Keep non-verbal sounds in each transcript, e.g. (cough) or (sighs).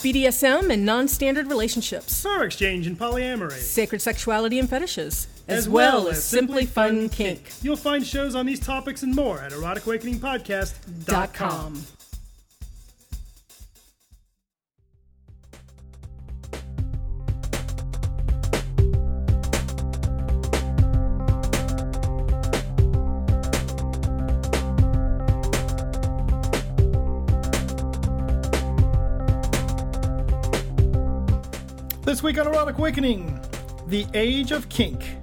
BDSM and non standard relationships, Power exchange and polyamory, sacred sexuality and fetishes, as, well, as simply fun kink. You'll find shows on these topics and more at eroticawakeningpodcast.com. This week on Erotic Awakening, the Age of Kink.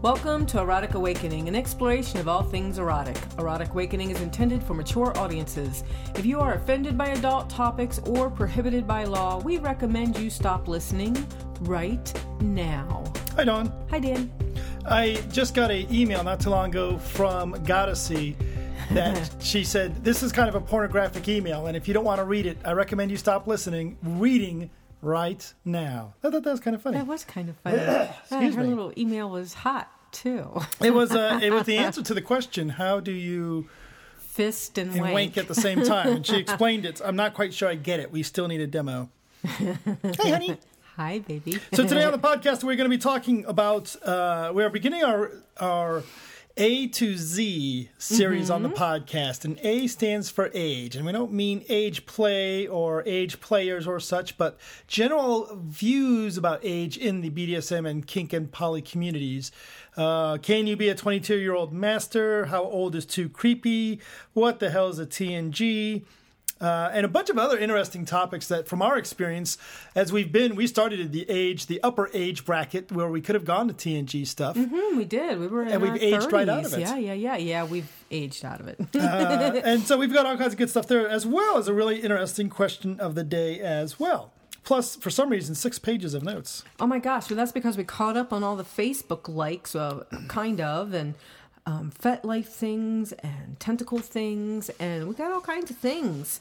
Welcome to Erotic Awakening, an exploration of all things erotic. Erotic Awakening is intended for mature audiences. If you are offended by adult topics or prohibited by law, we recommend you stop listening right now. Hi, Dawn. Hi, Dan. I just got an email not too long ago from Goddessy that (laughs) she said this is kind of a pornographic email, and if you don't want to read it, I recommend you stop listening, reading right now. I thought that was kind of funny. That was kind of funny. (coughs) Excuse her me. little email was hot, too. It was uh, it was the (laughs) answer to the question: How do you Fist and, and wank at the same time? And she (laughs) explained it. I'm not quite sure I get it. We still need a demo. hey, honey. (laughs) Hi, baby. So today on the podcast, we're going to be talking about. Uh, we're beginning our our A to Z series on the podcast, and A stands for age, and we don't mean age play or age players or such, but general views about age in the BDSM and kink and poly communities. Uh, can you be a 22 year old master? How old is too creepy? What the hell is a TNG? Uh, and a bunch of other interesting topics that, from our experience, as we've been, we started at the age, the upper age bracket where we could have gone to TNG stuff. Hmm, we did. We were in And we've aged 30s. right out of it. Yeah, yeah, yeah, yeah. We've aged out of it. Uh, (laughs) and so we've got all kinds of good stuff there, as well as a really interesting question of the day as well. Plus, for some reason, six pages of notes. oh my gosh! Well, that's because we caught up on all the Facebook likes, uh, kind of, and um, fet life things and tentacle things, and we got all kinds of things.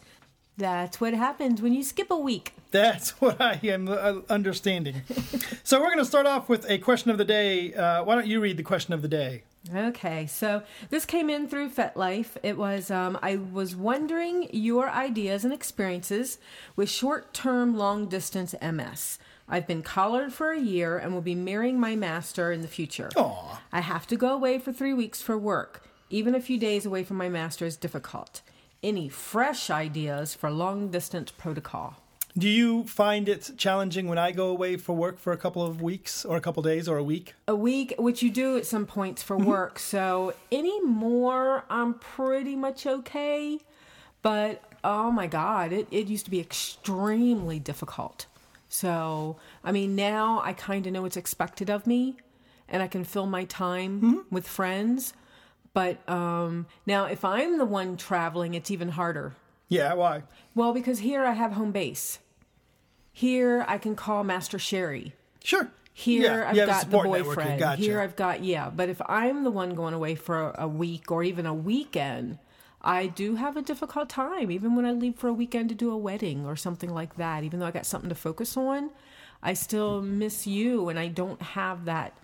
That's what happens when you skip a week. That's (laughs) what I am uh, understanding. (laughs) so we're going to start off with a question of the day. Uh, why don't you read the question of the day? Okay, so this came in through FetLife. It was um, I was wondering your ideas and experiences with short-term long-distance MS. I've been collared for a year and will be marrying my master in the future. Aw. I have to go away for three weeks for work. Even a few days away from my master is difficult. Any fresh ideas for long-distance protocol? Do you find it challenging when I go away for work for a couple of weeks or a couple days or a week? a week, which you do at some points for mm-hmm. work. So anymore, I'm pretty much okay. But oh my God, it, it used to be extremely difficult. So, I mean, now I kind of know what's expected of me and I can fill my time with friends. But um, now, if I'm the one traveling, it's even harder. Yeah, why? Well, because here I have home base. Here I can call Master Sherry. Sure. Here Yeah, I've you have a got the boyfriend. Gotcha. Here I've got yeah. But if I'm the one going away for a week or even a weekend, I do have a difficult time. Even when I leave for a weekend to do a wedding or something like that, even though I got something to focus on, I still miss you, and I don't have that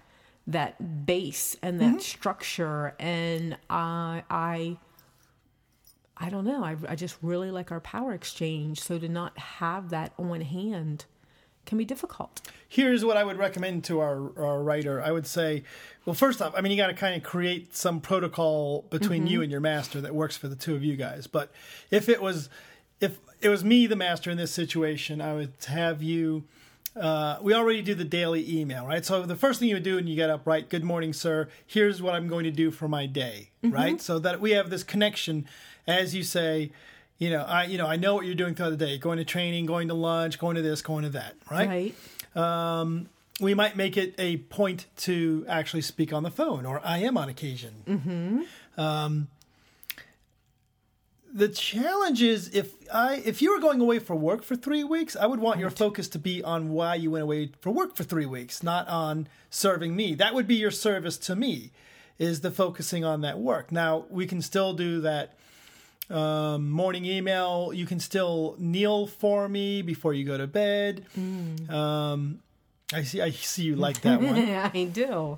that base and Mm-hmm. that structure. And I I I don't know. I, I just really like our power exchange. So to not have that on hand can be difficult. Here's what I would recommend to our, our writer. I would say, well, first off, I mean, you got to kind of create some protocol between Mm-hmm. you and your master that works for the two of you guys. But if it was, if it was me, the master in this situation, I would have you. Uh, we already do the daily email, right? So the first thing you would do when you get up, right? Good morning, sir. Here's what I'm going to do for my day, Mm-hmm. right? So that we have this connection, as you say. You know, I you know I know what you're doing throughout the day. Going to training, going to lunch, going to this, going to that, right? Right. we might make it a point to actually speak on the phone, or I am on occasion. Mm-hmm. Um, the challenge is if I if you were going away for work for three weeks, I would want your focus to be on why you went away for work for three weeks, not on serving me. That would be your service to me, is the focusing on that work. Now we can still do that um, morning email. You can still kneel for me before you go to bed. Um, I see. I see you like that one. (laughs) I do.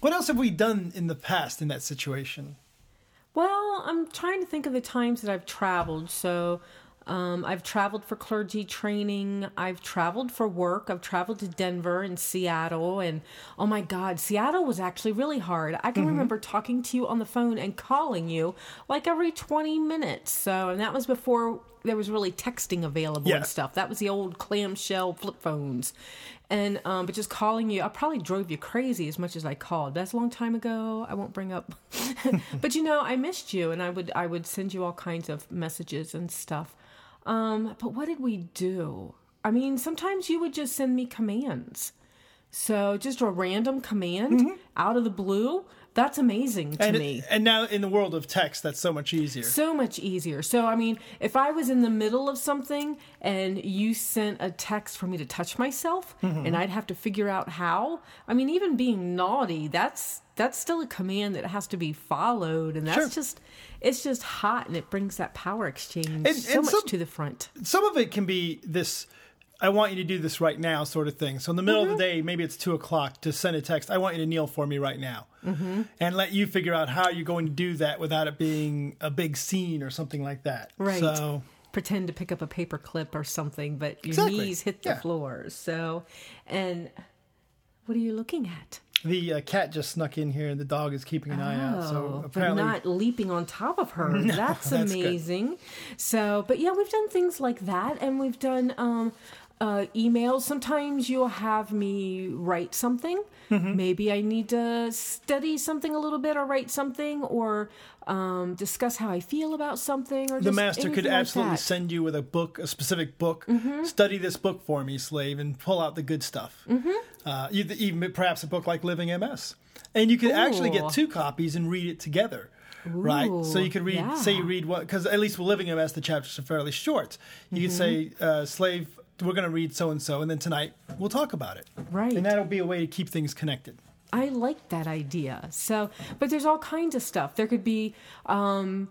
What else have we done in the past in that situation? Well, I'm trying to think of the times that I've traveled. So, Um, I've traveled for clergy training. I've traveled for work. I've traveled to Denver and Seattle. And oh my God, Seattle was actually really hard. I can remember talking to you on the phone and calling you like every 20 minutes. So, and that was before there was really texting available Yeah. and stuff. That was the old clamshell flip phones. And, um, but just calling you, I probably drove you crazy as much as I called. That's a long time ago. I won't bring up, (laughs) but you know, I missed you and I would, I would send you all kinds of messages and stuff. Um, but what did we do? I mean, sometimes you would just send me commands. So just a random command out of the blue. That's amazing to and, me. and now in the world of text, that's so much easier. So much easier. So, I mean, if I was in the middle of something and you sent a text for me to touch myself Mm-hmm. and I'd have to figure out how, I mean, even being naughty, that's that's still a command that has to be followed and that's Sure. just it's just hot and it brings that power exchange And- so and much some- to the front. Some of it can be this. I want you to do this right now, sort of thing. So in the middle Mm-hmm. of the day, maybe it's two o'clock to send a text. I want you to kneel for me right now, mm-hmm. and let you figure out how you're going to do that without it being a big scene or something like that. Right. So Pretend to pick up a paper clip or something, but your Exactly. knees hit the Yeah. floor. So, and what are you looking at? the uh, cat just snuck in here, and the dog is keeping an eye out. So Oh, but apparently, not leaping on top of her. (laughs) that's, that's good. amazing. So, but yeah, we've done things like that, and we've done um, uh, emails. Sometimes you'll have me write something. Mm-hmm. Maybe I need to study something a little bit, or write something, or um, discuss how I feel about something. Or the just master could anything like absolutely send you with a book, a specific book. Mm-hmm. Study this book for me, slave, and pull out the good stuff. Mm-hmm. Uh, even perhaps a book like Living MS, and you could actually get two copies and read it together. Right, so you could read. yeah. Say you read one because at least with Living MS, the chapters are fairly short. You could say, Mm-hmm. uh, "Slave, we're going to read so and so, and then tonight we'll talk about it." Right. and that'll be a way to keep things connected. I like that idea. So, but there's all kinds of stuff. There could be um,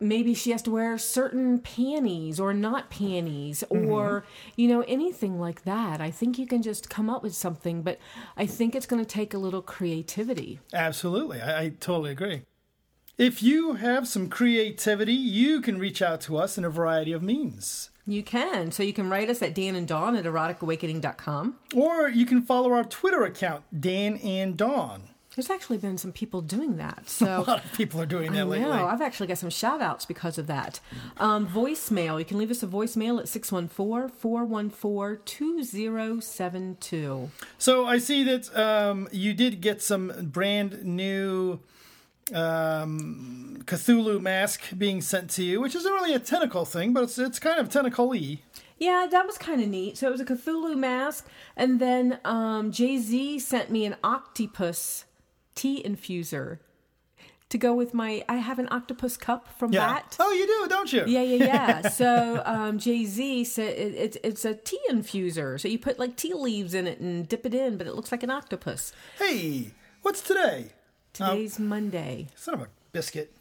maybe she has to wear certain panties or not panties or, you know, anything like that. I think you can just come up with something, but I think it's going to take a little creativity. Absolutely. I, I totally agree. If you have some creativity, you can reach out to us in a variety of means. You can. So you can write us at Dan and Dawn at eroticawakening.com. Or you can follow our Twitter account, Dan and Dawn. There's actually been some people doing that. So (laughs) a lot of people are doing I that know. lately. I've actually got some shout outs because of that. Um, voicemail. You can leave us a voicemail at 614 414 2072. So I see that um, you did get some brand new um, Cthulhu mask being sent to you, which isn't really a tentacle thing, but it's, it's kind of tentacle-y. Yeah, that was kind of neat. So it was a Cthulhu mask. And then um, Jay Z sent me an octopus tea infuser to go with my. I have an octopus cup from Yeah. that. Oh, you do, don't you? Yeah, yeah, yeah. (laughs) so um, Jay Z said it, it's it's a tea infuser. So you put like tea leaves in it and dip it in, but it looks like an octopus. Hey, what's today? Today's Monday. Son of a biscuit.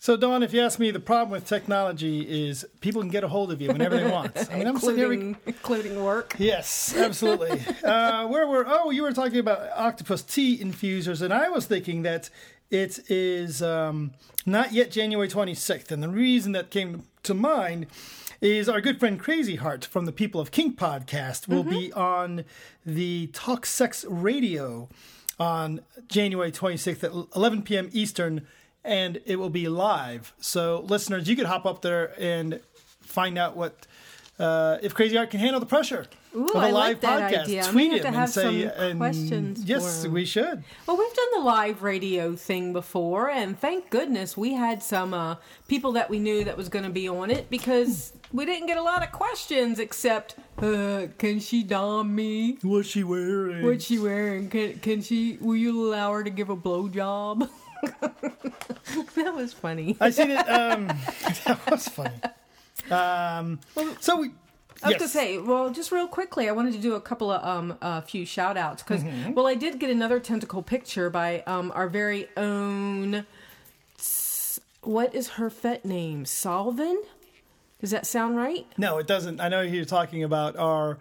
So, Dawn, if you ask me, the problem with technology is people can get a hold of you whenever they want. I mean, I'm sitting here. including, including work. Yes, absolutely. (laughs) uh, where were? Oh, you were talking about octopus tea infusers, and I was thinking that it is um, not yet January 26th, and the reason that came to mind is our good friend Crazy Heart from the People of Kink podcast will be on the Talk Sex Radio on January 26th at 11 p.m. Eastern, and it will be live. So, listeners, you could hop up there and find out what uh, if Crazy Heart can handle the pressure Ooh, of a I live like that podcast. idea. Tweet him to and have say, some and- questions Yes, we should. Well, we've done the live radio thing before, and thank goodness we had some uh, people that we knew that was going to be on it because we didn't get a lot of questions except, uh, can she dom me? What's she wearing? What's she wearing? Can, can she, will you allow her to give a blowjob? (laughs) that was funny. I see that. Um, (laughs) that was funny. Um, so we. I was yes. gonna say, well, just real quickly, I wanted to do a couple of um, a few shout outs because, Mm-hmm. well, I did get another tentacle picture by um, our very own. What is her fet name? Solvin. Does that sound right? No, it doesn't. I know you're talking about our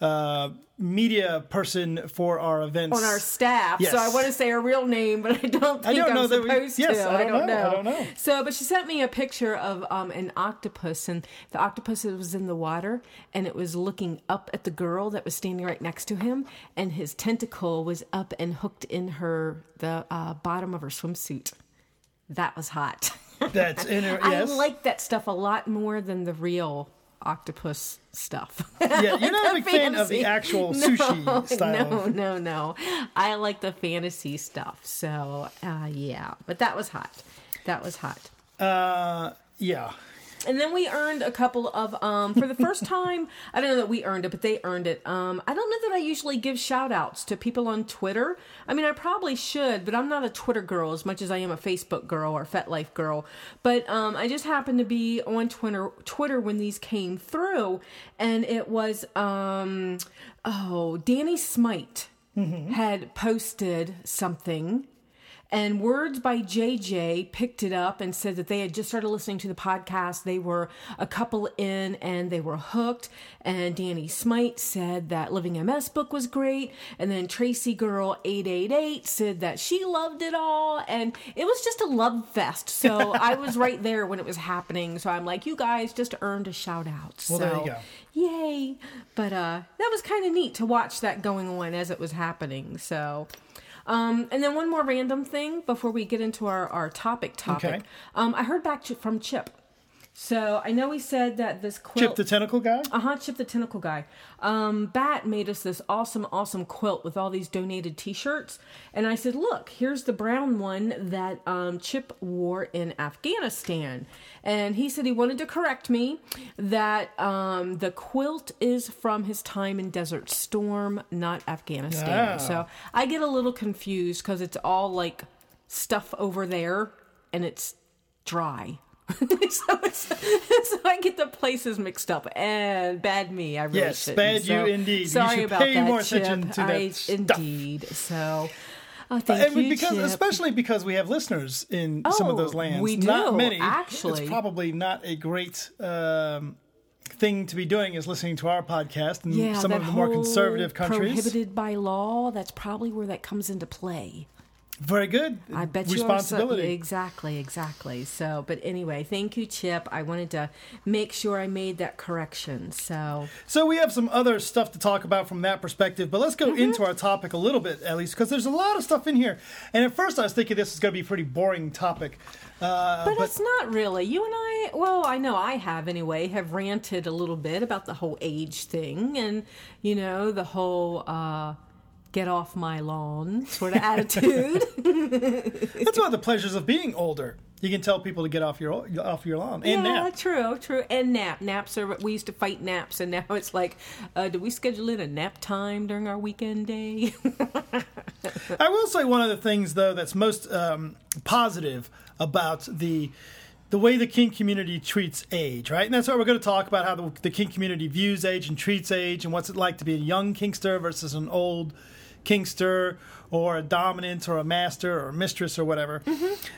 uh, media person for our events on our staff. Yes. So I want to say her real name, but I don't think I don't am know that we- supposed yes, to. I don't know. I don't know. So, but she sent me a picture of um, an octopus, and the octopus was in the water, and it was looking up at the girl that was standing right next to him, and his tentacle was up and hooked in her the uh, bottom of her swimsuit. That was hot. That's (laughs) in her. I like that stuff a lot more than the real octopus stuff. (laughs) yeah, you're not a big fan of the actual (laughs) No, sushi style. No, no, no. I like the fantasy stuff. So, uh, yeah. But that was hot. That was hot. Uh, yeah. And then we earned a couple of um for the first (laughs) time, I don't know that we earned it, but they earned it. Um I don't know that I usually give shout outs to people on Twitter. I mean I probably should, but I'm not a Twitter girl as much as I am a Facebook girl or FetLife girl. But um I just happened to be on Twitter Twitter when these came through and it was um oh, Danny Smite had posted something and Words by JJ picked it up and said that they had just started listening to the podcast. They were a couple in and they were hooked. And Danny Smite said that Living MS book was great. And then Tracy Girl 888 said that she loved it all. And it was just a love fest. So (laughs) I was right there when it was happening. So I'm like, you guys just earned a shout out. Well, so, there you go. Yay. But uh, that was kind of neat to watch that going on as it was happening. So. Um, and then one more random thing before we get into our, our topic topic. Okay. Um, I heard back from Chip. So I know we said that this quilt. Chip the tentacle guy. Uh huh, Chip the Tentacle Guy. Um, Bat made us this awesome, awesome quilt with all these donated t shirts. And I said, Look, here's the brown one that um, Chip wore in Afghanistan. And he said he wanted to correct me that um, the quilt is from his time in Desert Storm, not Afghanistan. So I get a little confused because it's all like stuff over there and it's dry. (laughs) so, it's, so I get the places mixed up, and bad me. I really Yes, shouldn't. bad So, you indeed. You Sorry should about pay that, more Chip. attention to that I, stuff. Indeed. So, oh, thank and you, because Chip. especially because we have listeners in some of Oh, those lands. we Not do, many. actually. it's probably not a great um, thing to be doing is listening to our podcast in yeah, some of the more conservative countries. prohibited by law. That's probably where that comes into play. Very good. I bet you responsibility. are so, exactly, exactly. So, but anyway, thank you, Chip. I wanted to make sure I made that correction. So, So we have some other stuff to talk about from that perspective, but let's go Mm-hmm. into our topic a little bit at least because there's a lot of stuff in here. And at first I was thinking this is going to be a pretty boring topic. Uh, But, but it's not really. You and I, well, I know I have anyway, have ranted a little bit about the whole age thing and, you know, the whole uh, get off my lawn sort of attitude. (laughs) that's one of the pleasures of being older. You can tell people to get off your off your lawn and yeah, nap. true, true. And nap. Naps are, we used to fight naps, and now it's like, uh, do we schedule in a nap time during our weekend day? (laughs) I will say one of the things though that's most um, positive about the the way the kink community treats age, right? And that's why we're going to talk about how the, the kink community views age and treats age, and what's it like to be a young kinkster versus an old kinkster, or a dominant, or a master, or a mistress, or whatever.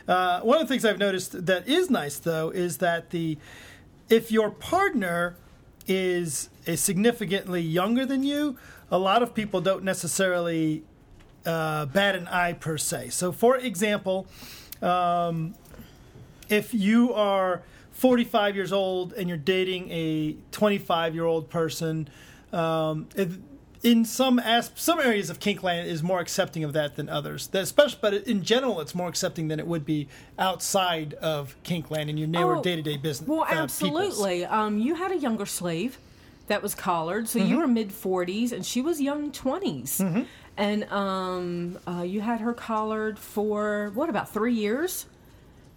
Uh, one of the things I've noticed that is nice though is that the if your partner is a significantly younger than you, a lot of people don't necessarily uh, bat an eye per se. So, for example, um, if you are 45 years old and you're dating a 25 year old person, um, in some as- some areas of Kinkland is more accepting of that than others. That especially, but in general, it's more accepting than it would be outside of Kinkland in your newer Oh, day to day business. Well, uh, absolutely. Um, you had a younger slave that was collared, so Mm-hmm. you were mid 40s and she was young 20s. And um, uh, you had her collared for, what, about three years?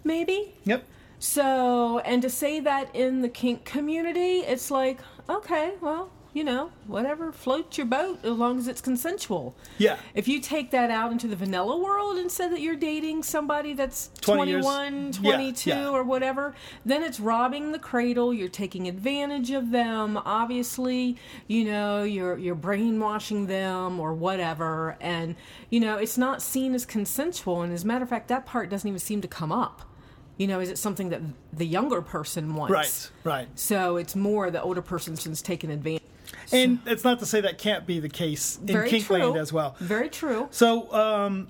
Maybe? Yep. So, and to say that in the kink community, it's like, okay, well, you know, whatever, float your boat as long as it's consensual. Yeah. If you take that out into the vanilla world and said that you're dating somebody that's 20 21, Yeah, 22, yeah. or whatever, then it's robbing the cradle. You're taking advantage of them. Obviously, you know, you're you're brainwashing them or whatever, and you know, it's not seen as consensual. And as a matter of fact, that part doesn't even seem to come up. You know, is it something that the younger person wants? Right. Right. So it's more the older person's taking advantage. And it's not to say that can't be the case in Kinkland as well. Very true. So, um,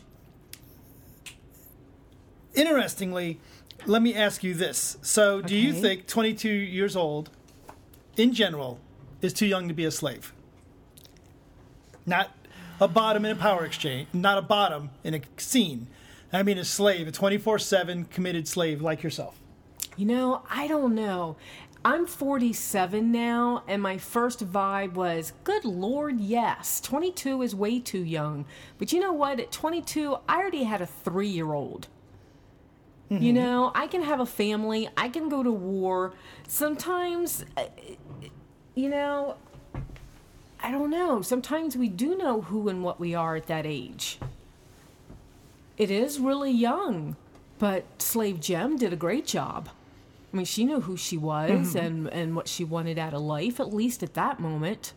interestingly, let me ask you this. So, do you think 22 years old, in general, is too young to be a slave? Not a bottom in a power exchange, not a bottom in a scene. I mean, a slave, a 24 7 committed slave like yourself. You know, I don't know. I'm 47 now, and my first vibe was, good lord, yes. 22 is way too young. But you know what? At 22, I already had a three year old. You know, I can have a family, I can go to war. Sometimes, uh, you know, I don't know. Sometimes we do know who and what we are at that age. It is really young, but Slave Jem did a great job. I mean, she knew who she was and, and what she wanted out of life, at least at that moment.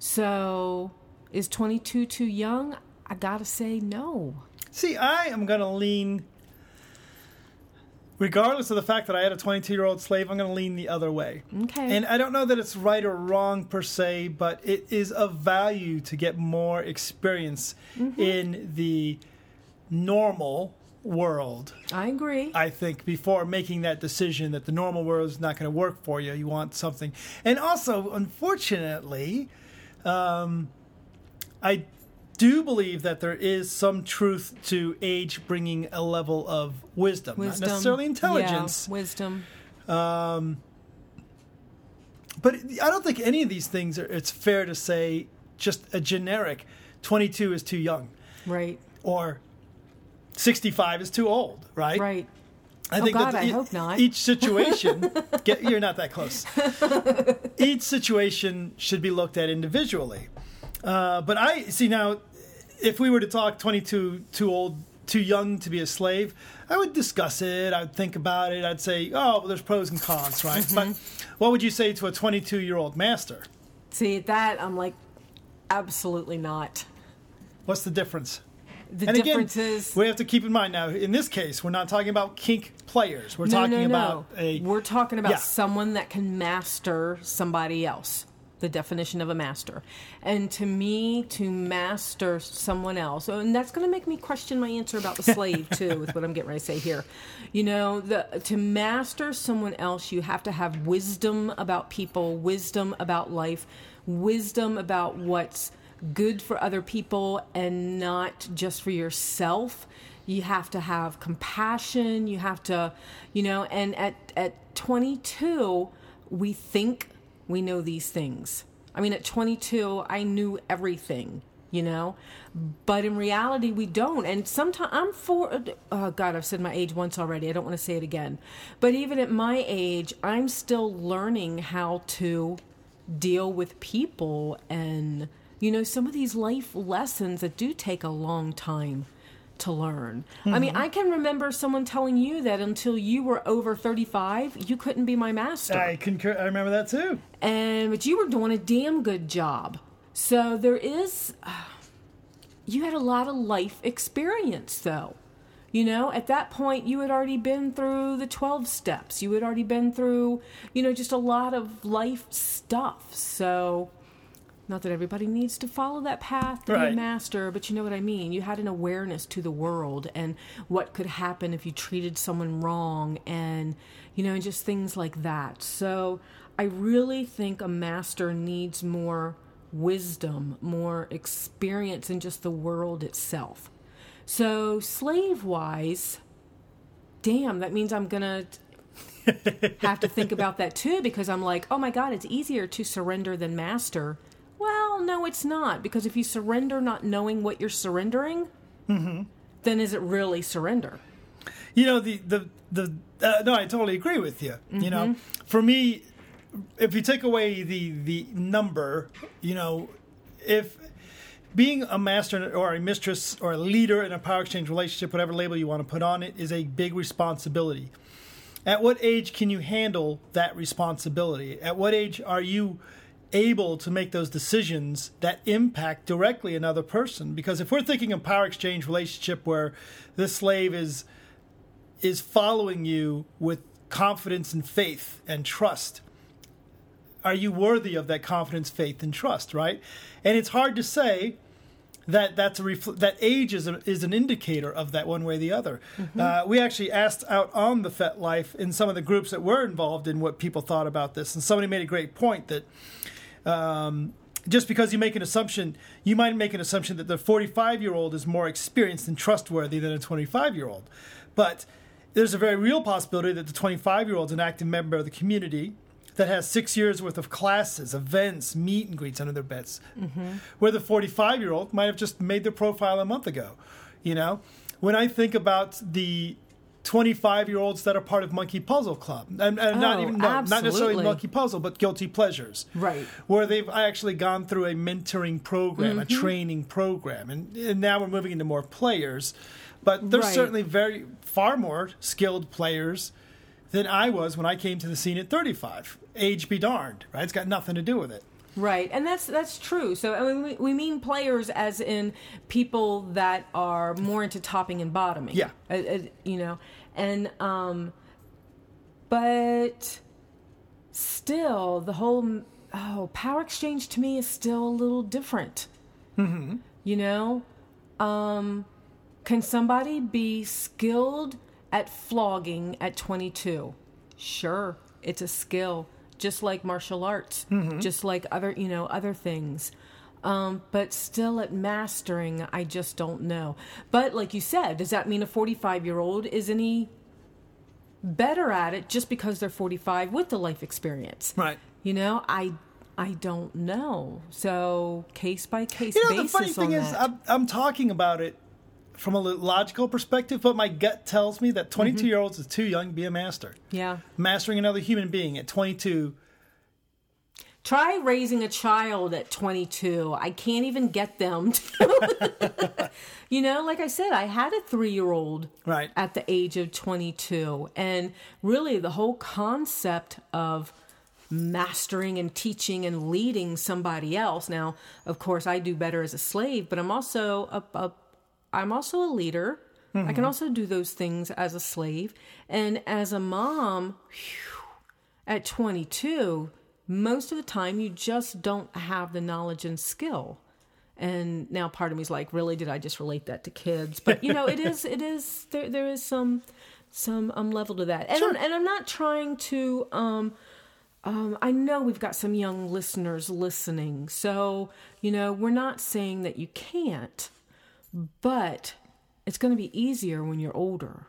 So, is 22 too young? I gotta say no. See, I am to lean, regardless of the fact that I had a 22 year old slave, I'm going to lean the other way. Okay. And I don't know that it's right or wrong per se, but it is of value to get more experience Mm-hmm. in the normal world. I agree. I think before making that decision that the normal world is not going to work for you, you want something. And also, unfortunately, um, I do believe that there is some truth to age bringing a level of wisdom, wisdom. not necessarily intelligence. Yeah, wisdom. But I don't think any of these things are, it's fair to say just a generic 22 is too young Right. or 65 is too old, right? Right. I Oh, God, that I hope not. Each (laughs) situation, get, you're not that close. (laughs) each situation should be looked at individually. Uh, but I see now, if we were to talk 22 too old, too young to be a slave, I would discuss it. I'd think about it. I'd say, oh, well, there's pros and cons, right? Mm-hmm. But what would you say to a 22 year old master? See, that, I'm like, absolutely not. What's the difference? The and difference again, we have to keep in mind now. In this case, we're not talking about kink players. We're no, talking no, about a We're talking about Yeah. someone that can master somebody else. The definition of a master. And to me, to master someone else, oh, and that's going to make me question my answer about the slave, (laughs) too, with what I'm getting ready to say here. You know, the, to master someone else, you have to have wisdom about people, wisdom about life, wisdom about what's good for other people and not just for yourself. You have to have compassion. You have to you know and at at 22 we think we know these things. I mean at 22 i knew everything you know? But in reality we don't. And sometimes i'm for oh god i've said my age once already. I don't want to say it again. But even at my age i'm still learning how to deal with people and you know some of these life lessons that do take a long time to learn. I mean, mm-hmm. I can remember someone telling you that until you were over 35, you couldn't be my master. I concur. I remember that too. and but you were doing a damn good job. So there is (sighs) you had a lot of life experience though. You know, at that point you had already been through the 12 steps. You had already been through, you know, just a lot of life stuff. So not that everybody needs to follow that path to be a master, but you know what I mean. You had an awareness to the world and what could happen if you treated someone wrong and, you know, just things like that. So I really think a master needs more wisdom, more experience in just the world itself. So, slave wise, damn, that means I'm going (laughs) to have to think about that too because I'm like, oh my God, it's easier to surrender than master. Well, no, it's not because if you surrender not knowing what you're surrendering, then is it really surrender? You know the the the uh, no, I totally agree with you. You know, for me, if you take away the the number, you know, if being a master or a mistress or a leader in a power exchange relationship, whatever label you want to put on it, is a big responsibility. At what age can you handle that responsibility? At what age are you able to make those decisions that impact directly another person? Because if we're thinking a power exchange relationship where the slave is is following you with confidence and faith and trust, are you worthy of that confidence, faith, and trust, right? And it's hard to say that that's a refl- that age is, a, is an indicator of that one way or the other. Mm-hmm. Uh, we actually asked out on the FetLife in some of the groups that were involved in what people thought about this, and somebody made a great point that um, just because you make an assumption, you might make an assumption that the 45 year old is more experienced and trustworthy than a 25 year old, but there's a very real possibility that the 25 year old is an active member of the community that has six years worth of classes, events, meet and greets under their beds, where the 45 year old might have just made their profile a month ago. You know, when I think about the 25 year olds that are part of Monkey Puzzle Club, and, and not Oh, even no, not necessarily. Monkey Puzzle, but Guilty Pleasures, Right. Where they've actually gone through a mentoring program, a Mm-hmm. training program, and, and now we're moving into more players. But there's Right. certainly very far more skilled players than I was when I came to the scene at 35. Age be darned, right? It's got nothing to do with it. Right, and that's that's true. So I mean, we, we mean players as in people that are more into topping and bottoming. Yeah. Uh, uh, you know, and um, but still, the whole oh power exchange to me is still a little different. Mm-hmm. You know, um, can somebody be skilled at flogging at 22? Sure, it's a skill, just like martial arts, just like other, you know, other things. Um, but still at mastering, I just don't know. But like you said, does that mean a 45 year old is any better at it just because they're 45 with the life experience? Right. You know, I I don't know. So case by case You know, the funny thing is. I'm, I'm talking about it from a logical perspective, but my gut tells me that mm-hmm. 22 year olds is too young to be a master. yeah. Mastering another human being at 22, Try raising a child at 22. I can't even get them to. (laughs) you know, like I said, I had a three year old right? at the age of 22. And really, the whole concept of mastering and teaching and leading somebody else. Now, of course, I do better as a slave, but I'm also a, a I'm also a leader. I can also do those things as a slave. And as a mom, phew, at 22, most of the time you just don't have the knowledge and skill. And now part of me's like, really, did I just relate that to kids? But you know, it is, it is, there, there is some, some um, level to that. And, Sure. I'm, and I'm not trying to, um, um, I know we've got some young listeners listening. So, you know, we're not saying that you can't, but it's going to be easier when you're older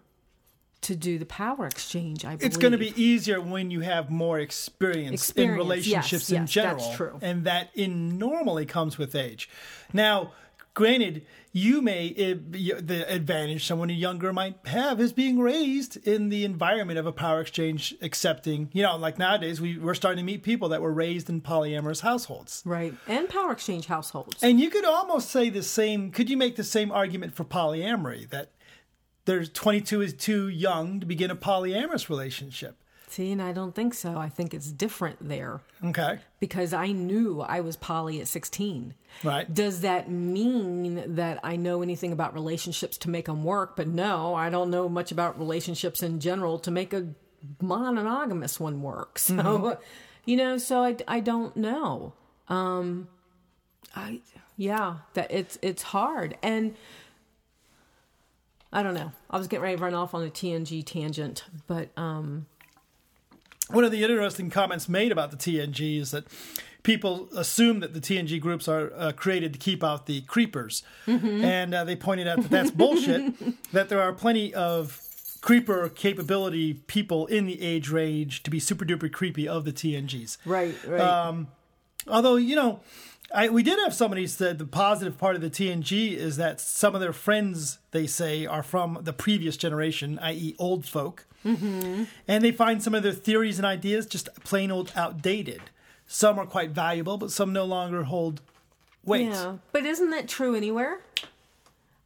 to do the power exchange, I believe. It's going to be easier when you have more experience, Experience, in relationships yes, in yes, general, that's true. and that in normally comes with age. Now, granted, you may eh, it, the advantage someone younger might have is being raised in the environment of a power exchange, accepting. You know, like nowadays, we we're starting to meet people that were raised in polyamorous households. Right. And power exchange households. And you could almost say the same. Could you make the same argument for polyamory that there's 22 is too young to begin a polyamorous relationship? See, and I don't think so. I think it's different there Okay, because I knew I was poly at 16. right. Does that mean that I know anything about relationships to make them work? But no, I don't know much about relationships in general to make a monogamous one work. So, (laughs) you know, so I, I don't know. Um, I yeah, that it's it's hard and. I don't know. I was getting ready to run off on a TNG tangent, but um, One of the interesting comments made about the TNG is that people assume that the TNG groups are uh, created to keep out the creepers, and uh, they pointed out that that's bullshit. (laughs) that there are plenty of creeper capability people in the age range to be super duper creepy of the TNGs. right, right. Although you know, I we did have somebody said the positive part of the TNG is that some of their friends they say are from the previous generation, i.e., old folk, mm-hmm. and they find some of their theories and ideas just plain old outdated. Some are quite valuable, but some no longer hold weight. Yeah, but isn't that true anywhere?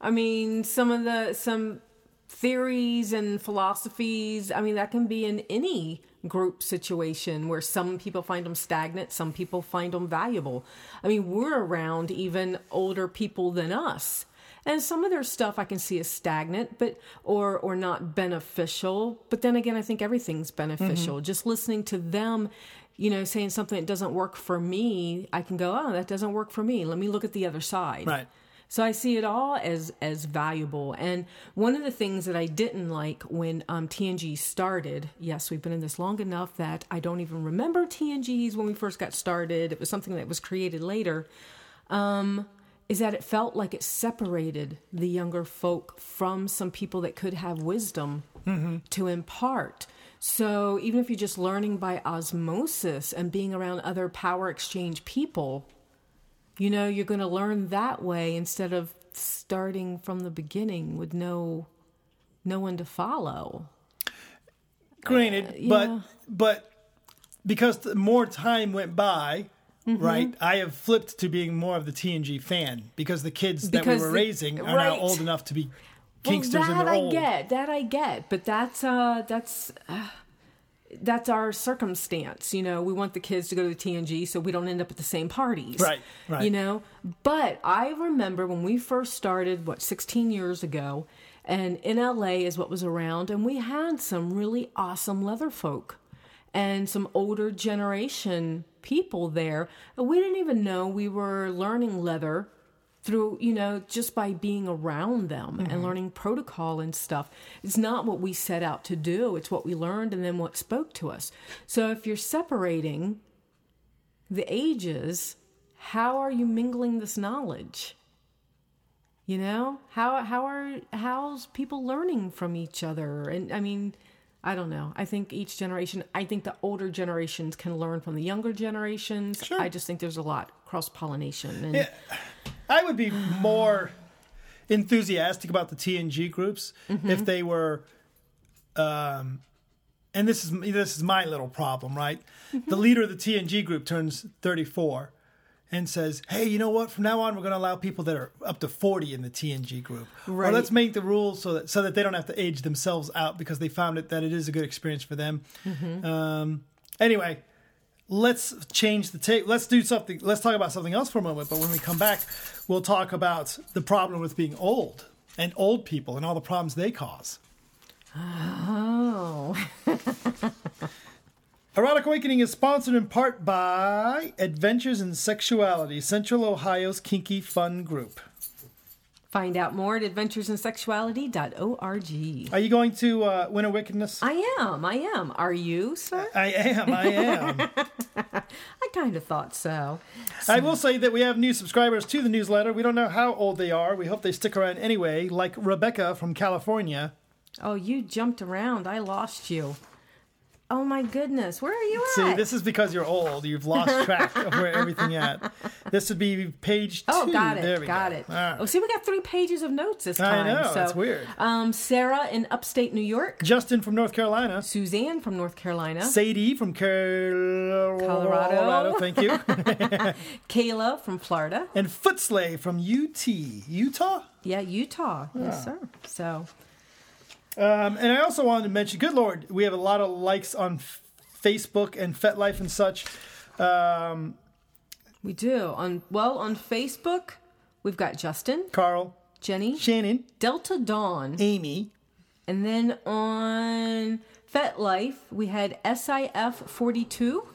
I mean, some of the some theories and philosophies. I mean, that can be in any group situation where some people find them stagnant, some people find them valuable. I mean, we're around even older people than us. And some of their stuff I can see as stagnant, but or or not beneficial. But then again, I think everything's beneficial. Just listening to them you know, saying something that doesn't work for me, I can go, oh, that doesn't work for me. Let me look at the other side. Right. So I see it all as as valuable. And one of the things that I didn't like when um, TNG started, yes, we've been in this long enough that I don't even remember TNGs when we first got started. It was something that was created later. Um, is that it felt like it separated the younger folk from some people that could have wisdom mm-hmm. to impart. So even if you're just learning by osmosis and being around other power exchange people, you know, you're going to learn that way instead of starting from the beginning with no no one to follow. Granted, uh, yeah. but but because the more time went by, Mm-hmm. right, I have flipped to being more of the TNG fan because the kids that we were the- raising are right. now old enough to be Well, kinksters that and they're I old. get, that I get, but that's uh that's uh, that's our circumstance. You know, we want the kids to go to the TNG so we don't end up at the same parties. Right, right. You know, but I remember when we first started, what, 16 years ago, and NLA is what was around, and we had some really awesome leather folk and some older generation people there. We didn't even know we were learning leather through you know just by being around them and mm-hmm. learning protocol and stuff. It's not what we set out to do. It's what we learned and then what spoke to us. So if you're separating the ages how are you mingling this knowledge? You know how how are how's people learning from each other? And i mean i don't know i think each generation i think the older generations can learn from the younger generations Sure. i just think there's a lot cross pollination and Yeah, I would be more enthusiastic about the TNG groups Mm-hmm. if they were. Um, and this is this is my little problem, right? Mm-hmm. The leader of the TNG group turns 34 and says, "Hey, you know what? From now on, we're going to allow people that are up to 40 in the TNG group. Or Right. let's make the rules so that so that they don't have to age themselves out because they found it that it is a good experience for them." Mm-hmm. Um, anyway, let's change the tape. Let's do something. Let's talk about something else for a moment. But when we come back, we'll talk about the problem with being old and old people and all the problems they cause. oh (laughs) Erotic Awakening is sponsored in part by Adventures in Sexuality, Central Ohio's kinky fun group. Find out more at adventuresinsexuality.org. Are you going to uh, Winter Wickedness? I am, I am. Are you, sir? I am. I am. (laughs) I kind of thought so. I will say that we have new subscribers to the newsletter. We don't know how old they are. We hope they stick around anyway, like Rebecca from California. Oh, you jumped around. I lost you. Oh my goodness. Where are you at? See, at? this is because you're old. You've lost (laughs) track of where everything at. This would be page two. Oh, got it. There we got go. it. Right. Oh, see, we got three pages of notes this time. I know, So, that's weird. Um, Sarah in upstate New York. Justin from North Carolina. Suzanne from North Carolina. Sadie from Car- Colorado. Thank you. (laughs) Kayla from Florida. and Footslay from UT, Utah. Yeah, Utah. Yes, sir. So, Um, and I also wanted to mention, good lord, we have a lot of likes on Facebook and FetLife and such. Um, we do. On Well, on Facebook, we've got Justin, Carl, Jenny, Shannon, Delta Dawn. Amy, And then on FetLife, we had SIF42.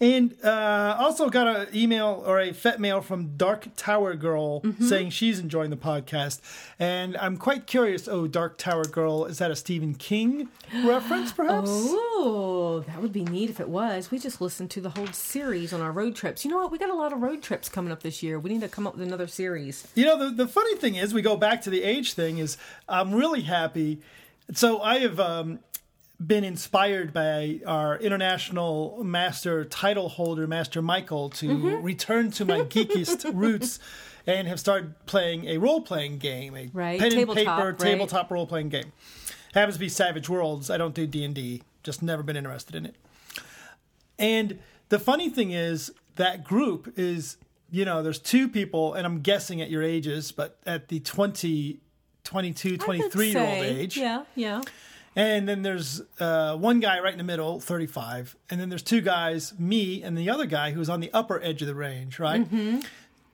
And uh, also got an email or a Fet mail from Dark Tower Girl saying she's enjoying the podcast. And I'm quite curious. Oh, Dark Tower Girl, is that a Stephen King (gasps) reference, perhaps? Oh, that would be neat if it was. We just listened to the whole series on our road trips. You know what? We got a lot of road trips coming up this year. We need to come up with another series. You know, the, the funny thing is, we go back to the age thing, is I'm really happy. So I have um, been inspired by our international master title holder, Master Michael, to Mm-hmm. return to my geekiest (laughs) roots and have started playing a role playing game, a Right, pen tabletop, and paper right? tabletop role playing game. Happens to be Savage Worlds. I don't do D and D. Just never been interested in it. And the funny thing is that group is, you know, there's two people, and I'm guessing at your ages, but at the 20, 22, 23 year old age. Yeah, yeah. And then there's uh, one guy right in the middle, 35. And then there's two guys, me and the other guy who's on the upper edge of the range, right? Mm-hmm.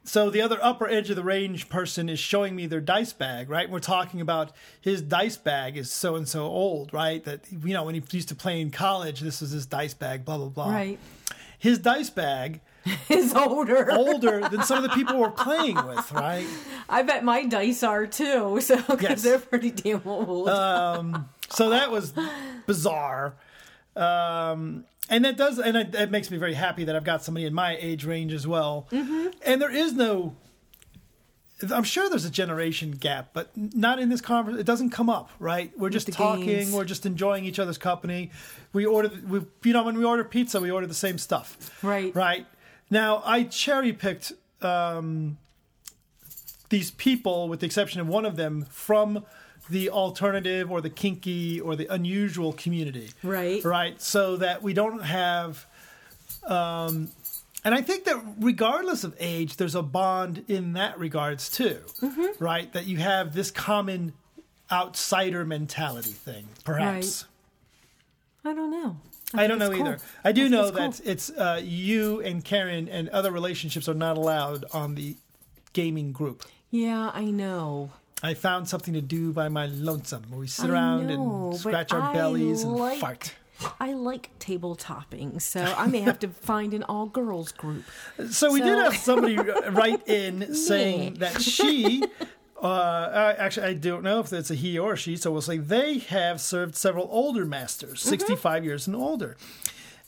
So the other upper edge of the range person is showing me their dice bag, right? We're talking about his dice bag is so and so old, right? That, you know, when he used to play in college, this was his dice bag, blah, blah, blah. Right. his dice bag (laughs) is older. (laughs) older than some of the people we're playing with, right? I bet my dice are too. (laughs) So because Yes. they're pretty damn old. So that was bizarre. Um, and that does, and it, it makes me very happy that I've got somebody in my age range as well. Mm-hmm. And there is no, I'm sure there's a generation gap, but not in this conversation. It doesn't come up, right? We're just talking. games. We're just enjoying each other's company. We order, we, you know, when we order pizza, we order the same stuff. Right. Right. Now, I cherry picked um, these people, with the exception of one of them, from the alternative or the kinky or the unusual community. Right. Right. So that we don't have. Um, and I think that regardless of age, there's a bond in that regards too. Mm-hmm. Right. That you have this common outsider mentality thing, perhaps. I don't know. I don't know it's either. I do think know that cool. it's uh, you and Karen and other relationships are not allowed on the gaming group. Yeah, I know. I found something to do by my lonesome where we sit I around know, and scratch our I bellies and like- fart. I like table topping, so I may have to (laughs) find an all girls group. So we did have somebody (laughs) write in saying that she, uh, actually, I don't know if it's a he or she, so we'll say they have served several older masters, Mm-hmm. 65 years and older.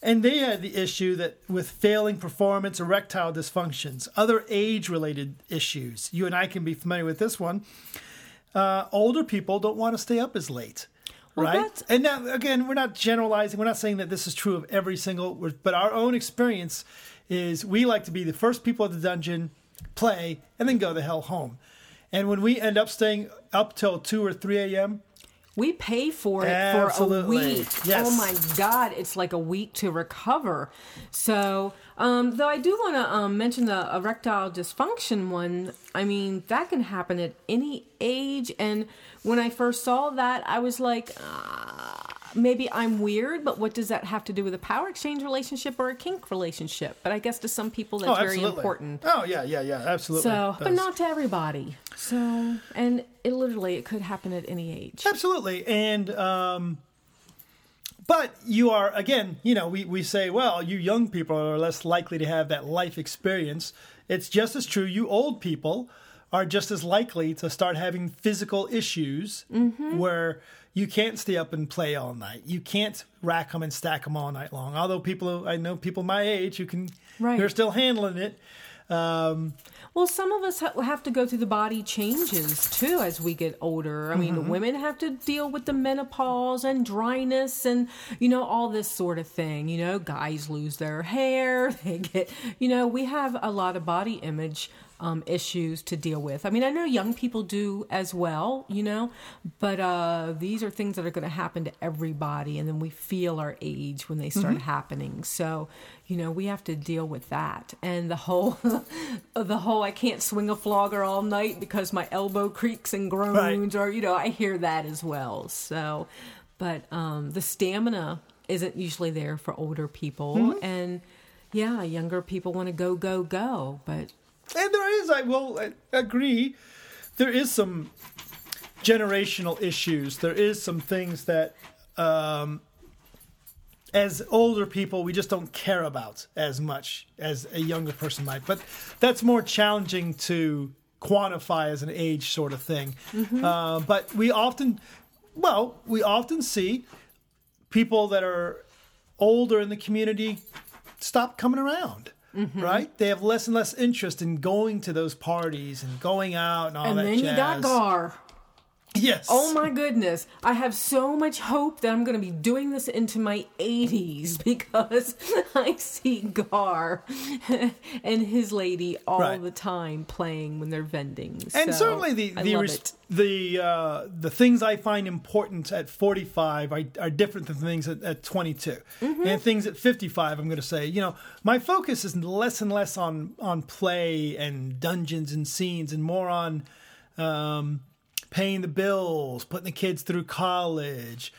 And they had the issue that with failing performance, erectile dysfunctions, other age related issues. You and I can be familiar with this one. Uh, older people don't want to stay up as late. Well, right? that's- And now, again, we're not generalizing. We're not saying that this is true of every single, but our own experience is we like to be the first people at the dungeon, play, and then go the hell home. And when we end up staying up till 2 or 3 a.m., We pay for it Absolutely. for a week. Yes. Oh my God, it's like a week to recover. So, um, though I do want to um, mention the erectile dysfunction one. I mean, that can happen at any age. And when I first saw that, I was like, uh, maybe I'm weird, but what does that have to do with a power exchange relationship or a kink relationship? But I guess to some people that's oh, very important. Oh, yeah, yeah, yeah, absolutely. So, but not to everybody. So, and it literally it could happen at any age. Absolutely. And, um, but you are, again, you know, we, we say, well, you young people are less likely to have that life experience. It's just as true. You old people are just as likely to start having physical issues Mm-hmm. where you can't stay up and play all night. You can't rack them and stack them all night long. Although people, I know people my age who can, Right. who are still handling it. Um, Well, some of us ha- have to go through the body changes too as we get older. I Mm-hmm. mean, women have to deal with the menopause and dryness and, you know, all this sort of thing. You know, guys lose their hair. (laughs) They get, you know, we have a lot of body image um, issues to deal with. I mean, I know young people do as well, you know, but uh, these are things that are going to happen to everybody. And then we feel our age when they start happening. So, you know, we have to deal with that. And the whole, (laughs) the whole, I can't swing a flogger all night because my elbow creaks and groans, or, you know, I hear that as well. So, but um, the stamina isn't usually there for older people. And yeah, younger people want to go, go, go. But And there is, I will uh, agree, there is some generational issues. There is some things that, um, as older people, we just don't care about as much as a younger person might. But that's more challenging to quantify as an age sort of thing. Uh, but we often, well, we often see people that are older in the community stop coming around. Mm-hmm. Right? They have less and less interest in going to those parties and going out and all and that then you got jazz. Gar. Yes. Oh my goodness. I have so much hope that I'm going to be doing this into my 80s (laughs) because (laughs) I see Gar (laughs) and his lady all Right. the time playing when they're vending. and So, certainly the I the the uh, the things I find important at 45 are, are different than things at, at 22, Mm-hmm. and things at 55. I'm going to say, you know, my focus is less and less on on play and dungeons and scenes, and more on um, paying the bills, putting the kids through college.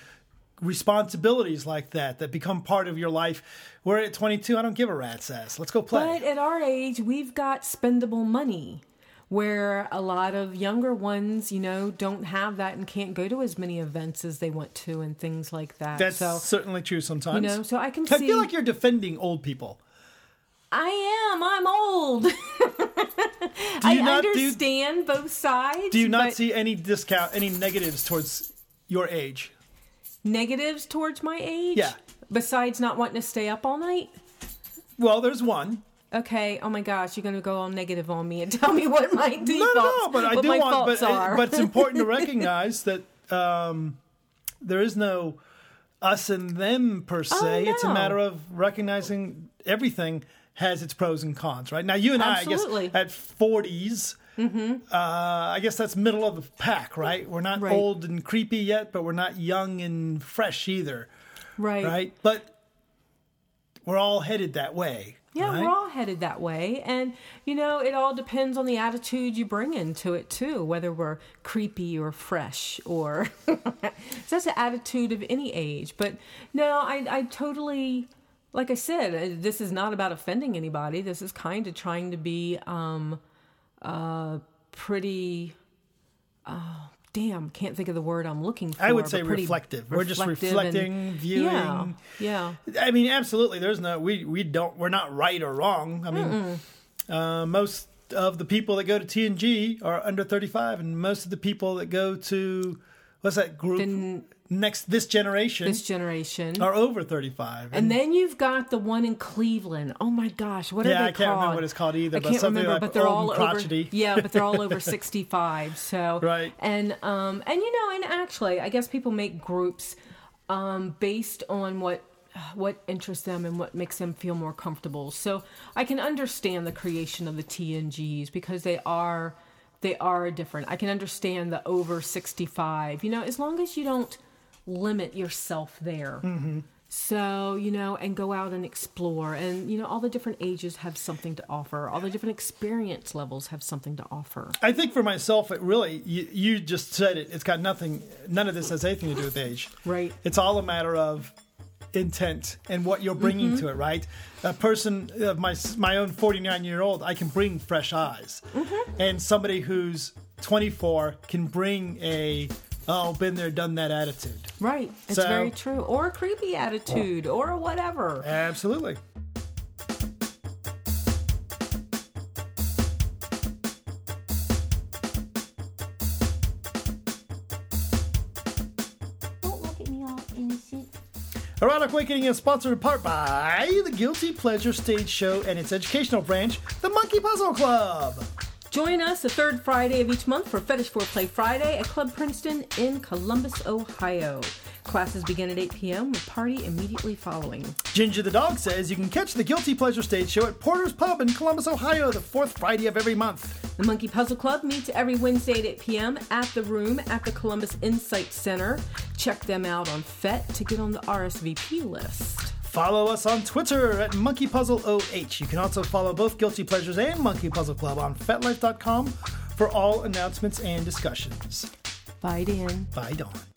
Responsibilities like that that become part of your life. Where at 22, I don't give a rat's ass. Let's go play. But at our age, we've got spendable money. Where a lot of younger ones, you know, don't have that and can't go to as many events as they want to and things like that. That's so certainly true sometimes. you know, so I can I see- feel like you're defending old people. I am. I'm old. (laughs) I not do- understand both sides. Do you not see any discount, any negatives towards your age? negatives towards my age? Yeah. Besides not wanting to stay up all night? Well, there's one. Okay. Oh my gosh, you're going to go all negative on me and (laughs) tell me what my defaults, No, no, no, but I do want, but, are. but it's important to (laughs) recognize that um, there is no us and them per se. It's a Oh, matter of recognizing everything has its pros and cons, right? Now, you and Absolutely. I, I guess, at 40s, uh, I guess that's middle of the pack, right? We're not Right. old and creepy yet, but we're not young and fresh either, right. right? But we're all headed that way. Yeah, right? we're all headed that way. And, you know, it all depends on the attitude you bring into it, too, whether we're creepy or fresh or. so that's the attitude of any age. But no, I, I totally. Like I said, uh, this is not about offending anybody. This is kind of trying to be um, uh, pretty. Oh, damn, can't think of the word I'm looking for. I would say pretty reflective. We're just reflective and- reflecting, viewing. Yeah, yeah. I mean, absolutely. There's no we we don't we're not right or wrong. I mean, uh, most of the people that go to TNG are under 35, and most of the people that go to what's that group next this generation This generation. are over 35. And then you've got the one in Cleveland. Oh my gosh, what Yeah, are they called? Yeah, I can't remember what it's called either, I but can't something remember, like but they're all and over. Yeah, but they're all over (laughs) sixty-five. So Right. and um and you know and actually, I guess people make groups um based on what what interests them and what makes them feel more comfortable. So I can understand the creation of the TNGs because they are they are different. I can understand the over 65. You know, as long as you don't limit yourself there. So, you know, and go out and explore. And, you know, all the different ages have something to offer. All the different experience levels have something to offer. I think for myself, it really you, you just said it. It's got nothing. None of this has anything to do with age. Right. It's all a matter of intent and what you're bringing Mm-hmm. to it. Right. A person of my my own 49 year old, I can bring fresh eyes, Mm-hmm. and somebody who's 24 can bring a oh been there done that attitude. Right. It's So- very true. Or a creepy attitude or whatever. Absolutely. Don't look at me all innocent. Erotic Awakening is sponsored in part by the Guilty Pleasure Stage Show and its educational branch, the Monkey Puzzle Club. Join us the third Friday of each month for Fetish Foreplay Friday at Club Princeton in Columbus, Ohio. Classes begin at 8 p.m. with party immediately following. Ginger the dog says you can catch the Guilty Pleasure Stage Show at Porter's Pub in Columbus, Ohio, the fourth Friday of every month. The Monkey Puzzle Club meets every Wednesday at 8 p.m. at the room at the Columbus Insight Center. Check them out on FET to get on the RSVP list. Follow us on Twitter at Monkey Puzzle OH. You can also follow both Guilty Pleasures and Monkey Puzzle Club on FetLife.com for all announcements and discussions. Bye, Dan. Bye, Dawn.